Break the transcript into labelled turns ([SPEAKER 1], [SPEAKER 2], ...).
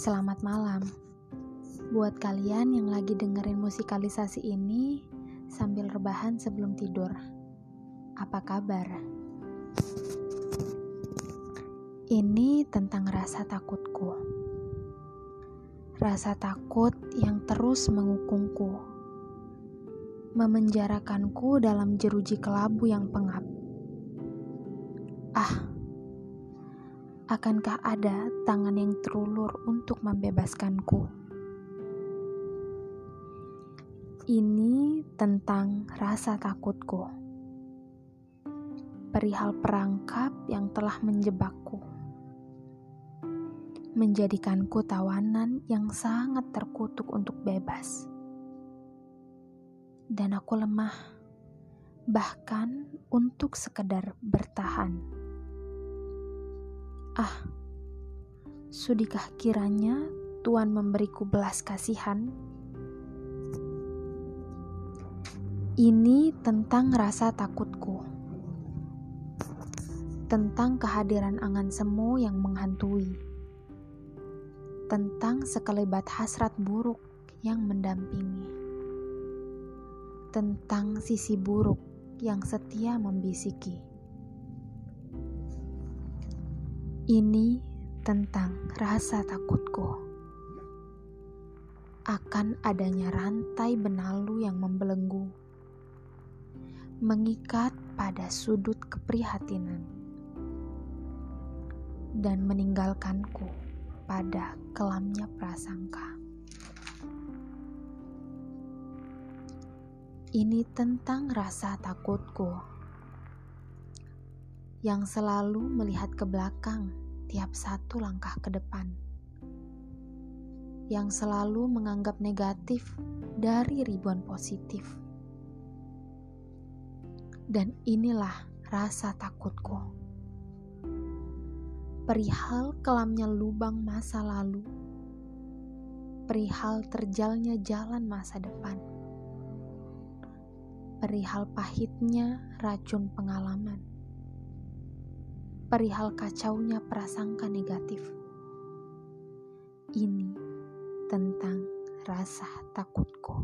[SPEAKER 1] Selamat malam. Buat kalian yang lagi dengerin musikalisasi ini sambil rebahan sebelum tidur. Apa kabar? Ini tentang rasa takutku. Rasa takut yang terus mengukungku. Memenjarakanku dalam jeruji kelabu yang pengap. Ah, akankah ada tangan yang terulur untuk membebaskanku? Ini tentang rasa takutku, perihal perangkap yang telah menjebakku, menjadikanku tawanan yang sangat terkutuk untuk bebas, dan aku lemah, bahkan untuk sekedar bertahan. Ah, sudikah kiranya Tuhan memberiku belas kasihan? Ini tentang rasa takutku, tentang kehadiran angan semu yang menghantui, tentang sekelebat hasrat buruk yang mendampingi, tentang sisi buruk yang setia membisiki. Ini tentang rasa takutku akan adanya rantai benalu yang membelenggu, mengikat pada sudut keprihatinan, dan meninggalkanku pada kelamnya prasangka. Ini tentang rasa takutku yang selalu melihat ke belakang tiap satu langkah ke depan, yang selalu menganggap negatif dari ribuan positif. Dan inilah rasa takutku. Perihal kelamnya lubang masa lalu, perihal terjalnya jalan masa depan, perihal pahitnya racun pengalaman perihal kacaunya prasangka negatif. Ini tentang rasa takutku.